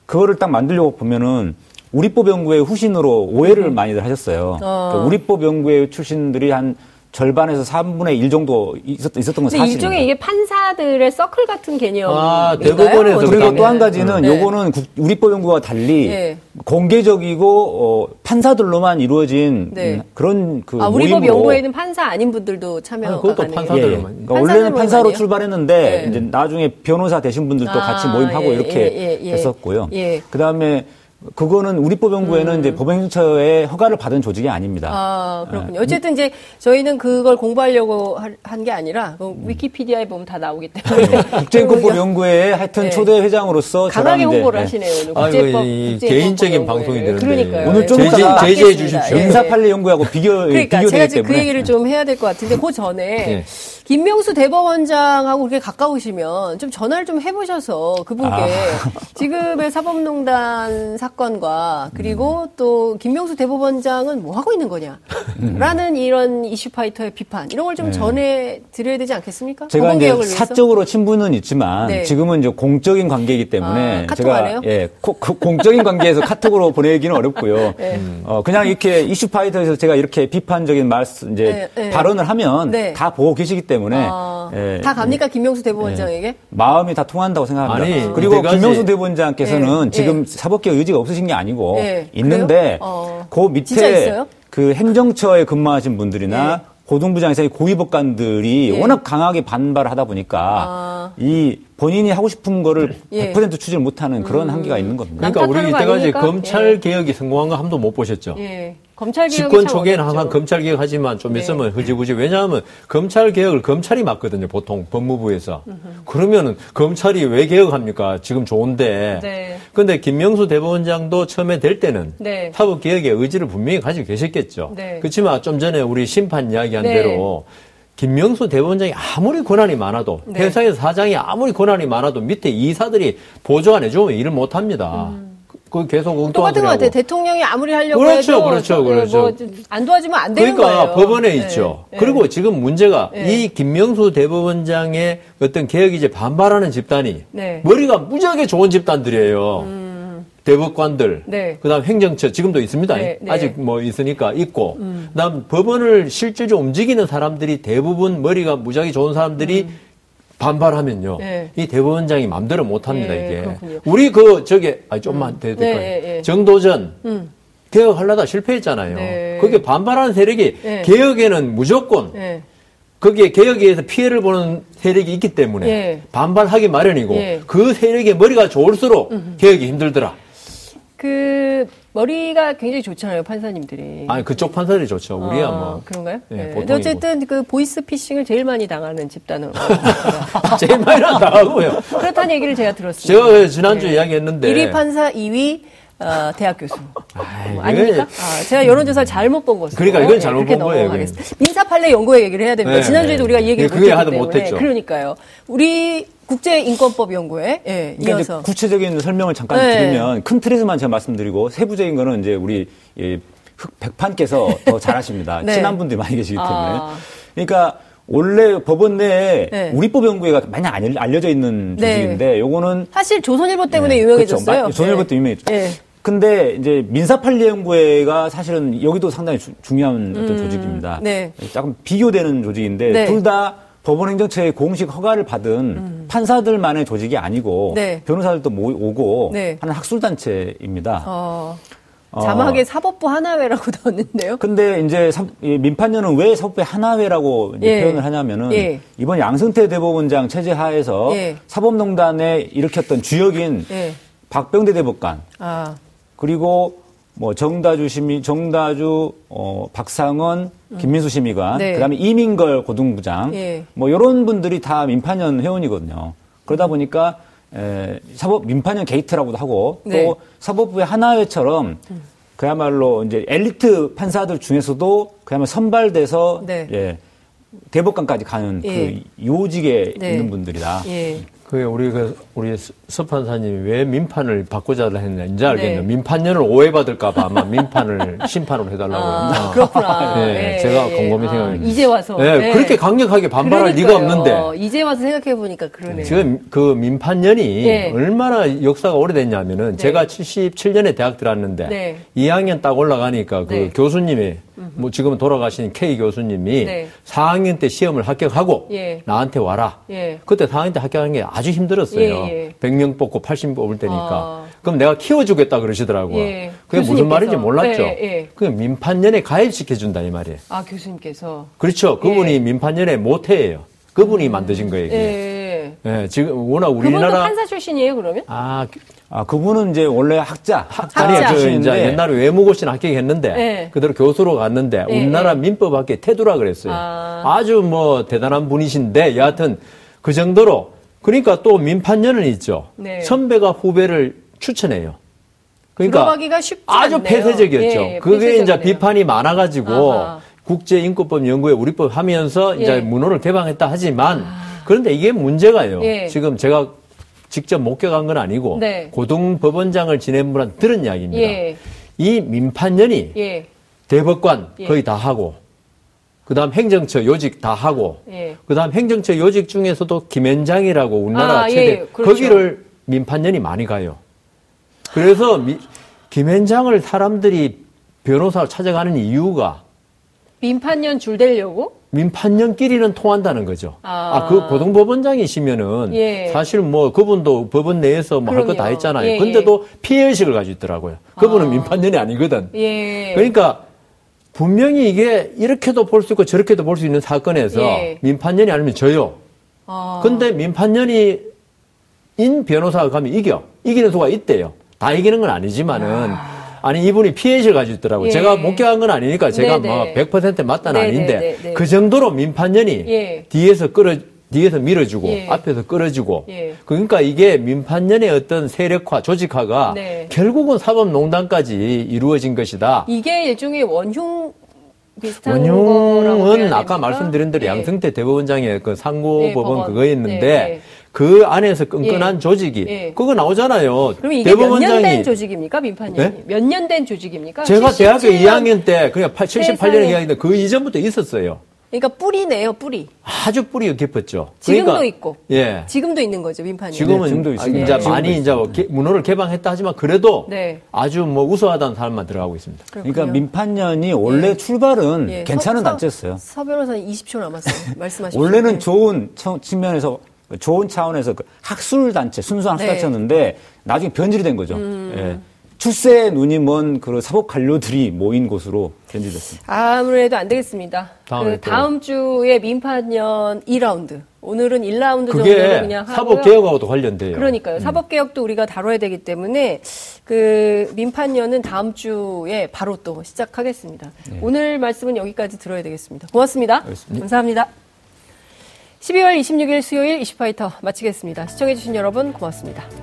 [SPEAKER 2] 그거를 딱 만들려고 보면은 우리법 연구회 후신으로 오해를 많이들 하셨어요.
[SPEAKER 1] 음. 아.
[SPEAKER 2] 그러니까 우리법 연구회 출신들이 한 절반에서 3분의 1 정도 있었, 있었던 건 사실입니다.
[SPEAKER 1] 일종의 이게 판사들의 서클 같은 개념.
[SPEAKER 3] 아, 대법원에서
[SPEAKER 2] 그리고. 또 한 가지는
[SPEAKER 1] 네.
[SPEAKER 2] 요거는 국- 우리법 연구와 달리
[SPEAKER 1] 예.
[SPEAKER 2] 공개적이고 어, 판사들로만 이루어진
[SPEAKER 1] 네.
[SPEAKER 2] 음, 그런 그
[SPEAKER 1] 아, 우리법
[SPEAKER 2] 모임으로
[SPEAKER 1] 연구에는 판사 아닌 분들도 참여가
[SPEAKER 3] 아니, 그것도
[SPEAKER 1] 가능해요.
[SPEAKER 3] 판사들.
[SPEAKER 2] 예, 예.
[SPEAKER 3] 판사들로만.
[SPEAKER 2] 그러니까 원래는 판사로
[SPEAKER 1] 아니에요?
[SPEAKER 2] 출발했는데
[SPEAKER 1] 네.
[SPEAKER 2] 이제 나중에 변호사 되신 분들도
[SPEAKER 1] 아,
[SPEAKER 2] 같이 모임하고
[SPEAKER 1] 예,
[SPEAKER 2] 이렇게
[SPEAKER 1] 예, 예, 예.
[SPEAKER 2] 했었고요.
[SPEAKER 1] 예.
[SPEAKER 2] 그다음에 그거는 우리법 연구회는 이제 법행처의 허가를 받은 조직이 아닙니다.
[SPEAKER 1] 음. 아, 그렇군요. 어쨌든 이제 저희는 그걸 공부하려고 한 게 아니라 그 위키피디아에 보면 다 나오기 때문에
[SPEAKER 2] 국제인권법 연구회의 하여튼
[SPEAKER 1] 네.
[SPEAKER 2] 초대 회장으로서
[SPEAKER 1] 강하게 홍보를
[SPEAKER 2] 예,
[SPEAKER 1] 하시네요. 국제법,
[SPEAKER 3] 이 개인적인. 방송이 되는데.
[SPEAKER 1] 그러니까요.
[SPEAKER 2] 오늘 좀
[SPEAKER 1] 네. 제재-
[SPEAKER 3] 제재해 주십시오.
[SPEAKER 1] 예, 예.
[SPEAKER 2] 인사팔레 연구하고 비교
[SPEAKER 1] 그러니까
[SPEAKER 2] 비교되기
[SPEAKER 1] 제가 지금 그
[SPEAKER 2] 때문에
[SPEAKER 1] 얘기를 좀 해야 될 것 같은데 그 전에
[SPEAKER 3] 네.
[SPEAKER 1] 김명수 대법원장하고 그렇게 가까우시면 좀 전화를 좀 해보셔서 그분께
[SPEAKER 2] 아.
[SPEAKER 1] 지금의 사법농단 사건과 그리고 또 김명수 대법원장은 뭐 하고 있는 거냐라는 이런 이슈파이터의 비판 이런 걸좀
[SPEAKER 2] 네.
[SPEAKER 1] 전해 드려야 되지 않겠습니까?
[SPEAKER 2] 제가 이제? 사적으로 친분은 있지만
[SPEAKER 1] 네.
[SPEAKER 2] 지금은 이제 공적인 관계이기 때문에
[SPEAKER 1] 아,
[SPEAKER 2] 제가
[SPEAKER 1] 안 해요?
[SPEAKER 2] 예 코- 코- 공적인 관계에서 카톡으로 보내기는 어렵고요.
[SPEAKER 1] 네.
[SPEAKER 2] 어 그냥 이렇게 이슈 파이터에서 제가 이렇게 비판적인 말씀 이제
[SPEAKER 1] 네, 네.
[SPEAKER 2] 발언을 하면
[SPEAKER 1] 네.
[SPEAKER 2] 다 보고 계시기 때문에
[SPEAKER 1] 아,
[SPEAKER 2] 예,
[SPEAKER 1] 다 갑니까 김명수 대법원장에게?
[SPEAKER 2] 마음이 다 통한다고 생각합니다.
[SPEAKER 3] 아니,
[SPEAKER 2] 그리고 김명수 대법원장께서는
[SPEAKER 1] 예,
[SPEAKER 2] 지금
[SPEAKER 1] 예.
[SPEAKER 2] 사법개혁 의지가 없으신 게 아니고
[SPEAKER 1] 예,
[SPEAKER 2] 있는데?
[SPEAKER 1] 어.
[SPEAKER 2] 그 밑에? 그 행정처에 근무하신 분들이나
[SPEAKER 1] 예.
[SPEAKER 2] 고등부장에서의 고위법관들이
[SPEAKER 1] 예.
[SPEAKER 2] 워낙 강하게 반발하다 보니까
[SPEAKER 1] 아.
[SPEAKER 2] 이 본인이 하고 싶은 거를
[SPEAKER 1] 예. 음.
[SPEAKER 2] 100% 추진을 못하는 그런 한계가 있는 겁니다.
[SPEAKER 3] 그러니까
[SPEAKER 1] 남
[SPEAKER 3] 우리 이때까지? 검찰
[SPEAKER 1] 예.
[SPEAKER 3] 개혁이 성공한 거 한 번도 못 보셨죠.
[SPEAKER 1] 예. 검찰 개혁이
[SPEAKER 3] 집권
[SPEAKER 1] 참
[SPEAKER 3] 초기에는. 항상 검찰 개혁 하지만 좀
[SPEAKER 1] 네.
[SPEAKER 3] 있으면 흐지부지. 왜냐하면 검찰 개혁을 검찰이 맡거든요. 보통 법무부에서. 그러면은 검찰이 왜 개혁합니까? 지금 좋은데.
[SPEAKER 1] 네.
[SPEAKER 3] 근데 김명수 대법원장도 처음에 될 때는
[SPEAKER 1] 네.
[SPEAKER 3] 사법 개혁의 의지를 분명히 가지고 계셨겠죠.
[SPEAKER 1] 네.
[SPEAKER 3] 그렇지만 좀 전에 우리 심판 이야기한
[SPEAKER 1] 네.
[SPEAKER 3] 대로 김명수 대법원장이 아무리 권한이 많아도
[SPEAKER 1] 네.
[SPEAKER 3] 회사의 사장이 아무리 권한이 많아도 밑에 이사들이 보조 안 해주면 일을 못 합니다.
[SPEAKER 1] 음.
[SPEAKER 3] 그- 그 계속 엉뚱한
[SPEAKER 1] 똑같은 것
[SPEAKER 3] 소리
[SPEAKER 1] 같아요. 대통령이 아무리 하려고
[SPEAKER 3] 그렇죠,
[SPEAKER 1] 해도
[SPEAKER 3] 그렇죠,
[SPEAKER 1] 저,
[SPEAKER 3] 그렇죠.
[SPEAKER 1] 뭐, 안 도와주면 안 되는
[SPEAKER 3] 그러니까
[SPEAKER 1] 거예요.
[SPEAKER 3] 법원에
[SPEAKER 1] 네,
[SPEAKER 3] 있죠.
[SPEAKER 1] 네.
[SPEAKER 3] 그리고 지금 문제가
[SPEAKER 1] 네.
[SPEAKER 3] 이 김명수 대법원장의 어떤 개혁 이제 반발하는 집단이
[SPEAKER 1] 네.
[SPEAKER 3] 머리가 무지하게 좋은 집단들이에요. 대법관들,
[SPEAKER 1] 네.
[SPEAKER 3] 그다음 행정처 지금도 있습니다.
[SPEAKER 1] 네, 네.
[SPEAKER 3] 아직 뭐 있으니까 있고, 그다음 법원을 실질적으로 움직이는 사람들이 대부분 머리가 무지하게 좋은 사람들이 반발하면요,
[SPEAKER 1] 음. 네.
[SPEAKER 3] 이 대법원장이 마음대로 못 합니다
[SPEAKER 1] 네,
[SPEAKER 3] 이게.
[SPEAKER 1] 그렇군요.
[SPEAKER 3] 우리 그 저게 아 좀만 더
[SPEAKER 1] 네,
[SPEAKER 3] 될까요?
[SPEAKER 1] 네, 네.
[SPEAKER 3] 정도전
[SPEAKER 1] 음.
[SPEAKER 3] 개혁하려다 실패했잖아요.
[SPEAKER 1] 네.
[SPEAKER 3] 거기에 반발하는 세력이
[SPEAKER 1] 네.
[SPEAKER 3] 개혁에는 무조건
[SPEAKER 1] 네.
[SPEAKER 3] 거기에 개혁에 의해서 피해를 보는 세력이 있기 때문에
[SPEAKER 1] 예.
[SPEAKER 3] 반발하기 마련이고
[SPEAKER 1] 예.
[SPEAKER 3] 그 세력의 머리가 좋을수록 개혁이 힘들더라.
[SPEAKER 1] 그 머리가 굉장히 좋잖아요 판사님들이.
[SPEAKER 3] 아니 그쪽 판사들이 좋죠. 우리야
[SPEAKER 1] 아,
[SPEAKER 3] 뭐
[SPEAKER 1] 그런가요?
[SPEAKER 3] 예,
[SPEAKER 1] 네.
[SPEAKER 3] 보통이고.
[SPEAKER 1] 어쨌든 그 보이스 피싱을 제일 많이 당하는 집단은
[SPEAKER 3] 제일 많이 나가고요.
[SPEAKER 1] 그렇다는 얘기를 제가 들었습니다.
[SPEAKER 3] 제가 지난주 에 이야기했는데
[SPEAKER 1] 1위 판사, 2위 어, 대학 교수.
[SPEAKER 3] 아이,
[SPEAKER 1] 뭐 아닙니까? 아, 제가 여론조사를 잘못 본 것으로.
[SPEAKER 3] 그러니까 이건 잘못 본 거예요,
[SPEAKER 1] 넘어가겠습니다. 민사판례 연구회 얘기를 해야 됩니다.
[SPEAKER 3] 네,
[SPEAKER 1] 지난주에도
[SPEAKER 3] 네.
[SPEAKER 1] 우리가 이 얘기를
[SPEAKER 3] 네,
[SPEAKER 1] 못했기 때문에.
[SPEAKER 3] 못했죠.
[SPEAKER 1] 그러니까요. 우리 국제인권법연구회 예,
[SPEAKER 2] 그러니까
[SPEAKER 1] 이어서.
[SPEAKER 2] 구체적인 설명을 잠깐
[SPEAKER 1] 네.
[SPEAKER 2] 드리면 큰 틀에서만 제가 말씀드리고 세부적인 거는 이제 우리 이 흑- 백판께서 더 잘하십니다.
[SPEAKER 1] 네.
[SPEAKER 2] 친한 분들이 많이 계시기 때문에.
[SPEAKER 1] 아.
[SPEAKER 2] 그러니까 원래 법원 내에
[SPEAKER 1] 네.
[SPEAKER 2] 우리법 연구회가 많이 알- 알려져 있는
[SPEAKER 1] 네.
[SPEAKER 2] 조직인데 요거는
[SPEAKER 1] 사실 조선일보 때문에
[SPEAKER 2] 네,
[SPEAKER 1] 유명해졌어요.
[SPEAKER 2] 그렇죠. 조선일보 때 유명해졌죠.
[SPEAKER 1] 예.
[SPEAKER 2] 근데 이제 민사판례연구회가 사실은 여기도 상당히 주- 중요한 어떤 조직입니다.
[SPEAKER 1] 네.
[SPEAKER 2] 조금 비교되는 조직인데
[SPEAKER 1] 네.
[SPEAKER 2] 둘다 법원행정처의 공식 허가를 받은 판사들만의 조직이 아니고
[SPEAKER 1] 음. 네.
[SPEAKER 2] 변호사들도 모- 오고
[SPEAKER 1] 네.
[SPEAKER 2] 하는 학술단체입니다.
[SPEAKER 1] 어,
[SPEAKER 2] 어.
[SPEAKER 1] 자막에 사법부 하나회라고 넣었는데요.
[SPEAKER 2] 근데 이제 사- 민판연은 왜 사법부의 하나회라고
[SPEAKER 1] 예.
[SPEAKER 2] 표현을 하냐면은
[SPEAKER 1] 예.
[SPEAKER 2] 이번 양승태 대법원장 체제 하에서
[SPEAKER 1] 예.
[SPEAKER 2] 사법농단에 일으켰던 주역인
[SPEAKER 1] 예.
[SPEAKER 2] 박병대 대법관
[SPEAKER 1] 아,
[SPEAKER 2] 그리고 뭐 정다주 심의, 정다주, 어, 박상원, 김민수 심의관,
[SPEAKER 1] 네.
[SPEAKER 2] 그다음에 이민걸 고등부장,
[SPEAKER 1] 예.
[SPEAKER 2] 뭐 이런 분들이 다 민판연 회원이거든요. 그러다 보니까 에, 사법 민판연 게이트라고도 하고
[SPEAKER 1] 네.
[SPEAKER 2] 또 사법부의 하나회처럼 그야말로 이제 엘리트 판사들 중에서도 그야말로 선발돼서
[SPEAKER 1] 네.
[SPEAKER 2] 예, 대법관까지 가는
[SPEAKER 1] 예.
[SPEAKER 2] 그 요직에
[SPEAKER 1] 네.
[SPEAKER 2] 있는 분들이다.
[SPEAKER 1] 예.
[SPEAKER 3] 그게 우리 그 우리 서- 서판사님이 왜 민판을 바꾸자 했냐 이제 알겠네요.
[SPEAKER 1] 네.
[SPEAKER 3] 민판연을 오해받을까봐 아마 민판을 심판으로 해달라고.
[SPEAKER 1] 아,
[SPEAKER 3] 했나.
[SPEAKER 1] 그렇구나.
[SPEAKER 3] 네,
[SPEAKER 1] 예,
[SPEAKER 3] 제가
[SPEAKER 1] 예,
[SPEAKER 3] 곰곰이
[SPEAKER 1] 아,
[SPEAKER 3] 생각했는데.
[SPEAKER 1] 이제 와서.
[SPEAKER 3] 네,
[SPEAKER 1] 예.
[SPEAKER 3] 그렇게 강력하게 반발할 리가
[SPEAKER 1] 그러니까요.
[SPEAKER 3] 없는데
[SPEAKER 1] 이제 와서 생각해 보니까 그러네요.
[SPEAKER 3] 지금 그 민판연이
[SPEAKER 1] 예.
[SPEAKER 3] 얼마나 역사가 오래됐냐면은
[SPEAKER 1] 네.
[SPEAKER 3] 제가 77년에 대학 들어왔는데
[SPEAKER 1] 네.
[SPEAKER 3] 2학년 딱 올라가니까 그
[SPEAKER 1] 네.
[SPEAKER 3] 교수님이 뭐 지금 돌아가신 K 교수님이
[SPEAKER 1] 네.
[SPEAKER 3] 4학년 때 시험을 합격하고
[SPEAKER 1] 예.
[SPEAKER 3] 나한테 와라.
[SPEAKER 1] 예.
[SPEAKER 3] 그때 4학년 때 합격한 게 아주 힘들었어요.
[SPEAKER 1] 예, 예.
[SPEAKER 3] 100명 뽑고 80명 뽑을 때니까.
[SPEAKER 1] 아.
[SPEAKER 3] 그럼 내가 키워주겠다 그러시더라고요.
[SPEAKER 1] 예.
[SPEAKER 3] 그게 무슨
[SPEAKER 1] 교수님께서.
[SPEAKER 3] 말인지 몰랐죠.
[SPEAKER 1] 예, 예.
[SPEAKER 3] 그게 민판연에 가입시켜준다 이 말이에요.
[SPEAKER 1] 아, 교수님께서.
[SPEAKER 3] 그렇죠. 그분이
[SPEAKER 1] 예.
[SPEAKER 3] 민판연의 모태예요. 그분이 만드신 거예요.
[SPEAKER 1] 예.
[SPEAKER 3] 예, 지금 워낙
[SPEAKER 1] 그분도
[SPEAKER 3] 우리나라
[SPEAKER 1] 판사 출신이에요, 그러면?
[SPEAKER 3] 아,
[SPEAKER 2] 아, 그분은 이제 원래 학자, 학자
[SPEAKER 3] 아니, 그 이제
[SPEAKER 2] 출신인데
[SPEAKER 3] 옛날에 외무고시는 합격했는데
[SPEAKER 1] 네.
[SPEAKER 3] 그대로 교수로 갔는데
[SPEAKER 1] 네,
[SPEAKER 3] 우리나라
[SPEAKER 1] 네.
[SPEAKER 3] 민법학계 태두라 그랬어요.
[SPEAKER 1] 아.
[SPEAKER 3] 주뭐 대단한 분이신데 여하튼 그 정도로 그러니까 또 민판연은 있죠.
[SPEAKER 1] 네.
[SPEAKER 3] 선배가 후배를 추천해요. 그러니까
[SPEAKER 1] 들어가기가 쉽지
[SPEAKER 3] 아주
[SPEAKER 1] 않네요.
[SPEAKER 3] 폐쇄적이었죠.
[SPEAKER 1] 예,
[SPEAKER 3] 그게 이제
[SPEAKER 1] 폐쇄적이네요.
[SPEAKER 3] 비판이 많아가지고
[SPEAKER 1] 아하.
[SPEAKER 3] 국제인권법 연구회 우리법 하면서 이제
[SPEAKER 1] 예. 아.
[SPEAKER 3] 문호를 개방했다 하지만 그런데 이게 문제가요.
[SPEAKER 1] 예.
[SPEAKER 3] 지금 제가 직접 목격한 건 아니고
[SPEAKER 1] 네.
[SPEAKER 3] 고등법원장을 지낸 분한테 들은 이야기입니다.
[SPEAKER 1] 예.
[SPEAKER 3] 이 민판연이
[SPEAKER 1] 예.
[SPEAKER 3] 대법관
[SPEAKER 1] 예.
[SPEAKER 3] 거의 다 하고 그다음 행정처 요직 다 하고
[SPEAKER 1] 예.
[SPEAKER 3] 그다음 행정처 요직 중에서도 김현장이라고 우리나라
[SPEAKER 1] 아,
[SPEAKER 3] 최대
[SPEAKER 1] 예, 그렇죠.
[SPEAKER 3] 거기를 민판연이 많이 가요. 그래서 미- 김현장을 사람들이 변호사로 찾아가는 이유가
[SPEAKER 1] 민판년 줄 대려고?
[SPEAKER 3] 민판연끼리는 통한다는 거죠.
[SPEAKER 1] 아.
[SPEAKER 3] 아, 그 고등법원장이시면은
[SPEAKER 1] 예.
[SPEAKER 3] 사실 뭐 그분도 법원 내에서 뭐 할 거 다. 했잖아요.
[SPEAKER 1] 예,
[SPEAKER 3] 근데도 피해 의식을 가지고 있더라고요. 그분은
[SPEAKER 1] 아.
[SPEAKER 3] 민판연이 아니거든.
[SPEAKER 1] 예.
[SPEAKER 3] 그러니까 분명히 이게 이렇게도 볼 수 있고 저렇게도 볼 수 있는 사건에서
[SPEAKER 1] 예.
[SPEAKER 3] 민판연이 아니면 져요.
[SPEAKER 1] 아.
[SPEAKER 3] 근데 민판연이 인 변호사가 가면 이겨. 이기는 수가 있대요. 다 이기는 건 아니지만은 아 니 이분이 피해의식을 가지고 있더라고요.
[SPEAKER 1] 예.
[SPEAKER 3] 제가 목격한 건 아니니까 제가. 뭐100% 맞다는
[SPEAKER 1] 네네,
[SPEAKER 3] 아닌데. 그 정도로 민판연이
[SPEAKER 1] 예.
[SPEAKER 3] 뒤에서 끌어 뒤에서 밀어주고
[SPEAKER 1] 예.
[SPEAKER 3] 앞에서 끌어주고
[SPEAKER 1] 예.
[SPEAKER 3] 그러니까 이게 민판연의 어떤 세력화 조직화가
[SPEAKER 1] 네.
[SPEAKER 3] 결국은 사법농단까지 이루어진 것이다.
[SPEAKER 1] 이게 일종의 원흉
[SPEAKER 3] 원흉은? 아까 말씀드린 대로
[SPEAKER 1] 예.
[SPEAKER 3] 양승태 대법원장의 그 상고법원
[SPEAKER 1] 네, 법원.
[SPEAKER 3] 그거였는데
[SPEAKER 1] 네, 네.
[SPEAKER 3] 그 안에서 끈끈한
[SPEAKER 1] 예.
[SPEAKER 3] 조직이
[SPEAKER 1] 예.
[SPEAKER 3] 그거 나오잖아요.
[SPEAKER 1] 그럼 이게 몇년된
[SPEAKER 3] 대법원장이
[SPEAKER 1] 조직입니까, 민판연이?
[SPEAKER 3] 네?
[SPEAKER 1] 몇년 된 조직입니까?
[SPEAKER 3] 제가 대학교
[SPEAKER 1] 77년
[SPEAKER 3] 2학년 때 그냥 78년에
[SPEAKER 1] 세상에.
[SPEAKER 3] 이야기했는데 그 이전부터 있었어요.
[SPEAKER 1] 그러니까 뿌리네요, 뿌리.
[SPEAKER 3] 아주 뿌리가 깊었죠.
[SPEAKER 1] 지금도
[SPEAKER 3] 그러니까,
[SPEAKER 1] 있고.
[SPEAKER 3] 예.
[SPEAKER 1] 지금도 있는 거죠, 민판연.
[SPEAKER 3] 지금은
[SPEAKER 2] 지금도
[SPEAKER 3] 아,
[SPEAKER 2] 있습니다.
[SPEAKER 3] 이제
[SPEAKER 2] 지금도
[SPEAKER 3] 많이 이제 뭐 개- 문호를 개방했다 하지만 그래도
[SPEAKER 1] 네.
[SPEAKER 3] 아주 뭐 우수하다는 사람만 들어가고 있습니다.
[SPEAKER 2] 그러니까
[SPEAKER 1] 그렇군요.
[SPEAKER 2] 민판연이 원래 출발은
[SPEAKER 1] 예,
[SPEAKER 2] 괜찮은
[SPEAKER 1] 서-
[SPEAKER 2] 단체였어요.
[SPEAKER 1] 서, 서 변호사님 20초 남았어요. 말씀하십시오.
[SPEAKER 2] 원래는
[SPEAKER 1] 네.
[SPEAKER 2] 좋은 처- 측면에서 좋은 차원에서 그 학술 단체, 순수한 학술
[SPEAKER 1] 네. 음.
[SPEAKER 2] 단체였는데 나중에 변질이 된 거죠. 예. 출세에 눈이 먼그 사법 관료들이 모인 곳으로 변질됐습니다.
[SPEAKER 1] 아무래도 안 되겠습니다.
[SPEAKER 3] 다음에
[SPEAKER 1] 그
[SPEAKER 3] 또.
[SPEAKER 1] 다음 주에 민판연 2라운드. 오늘은 1라운드 정도로
[SPEAKER 3] 그게
[SPEAKER 1] 그냥 하고요.
[SPEAKER 3] 사법 개혁하고도 관련돼요.
[SPEAKER 1] 그러니까요. 사법 개혁도 우리가 다뤄야 되기 때문에 그 민판연은 다음 주에 바로 또 시작하겠습니다. 오늘 말씀은 여기까지 들어야 되겠습니다. 고맙습니다.
[SPEAKER 2] 알겠습니다.
[SPEAKER 1] 감사합니다. 12월 26일 수요일 이슈파이터 마치겠습니다. 시청해주신 여러분 고맙습니다.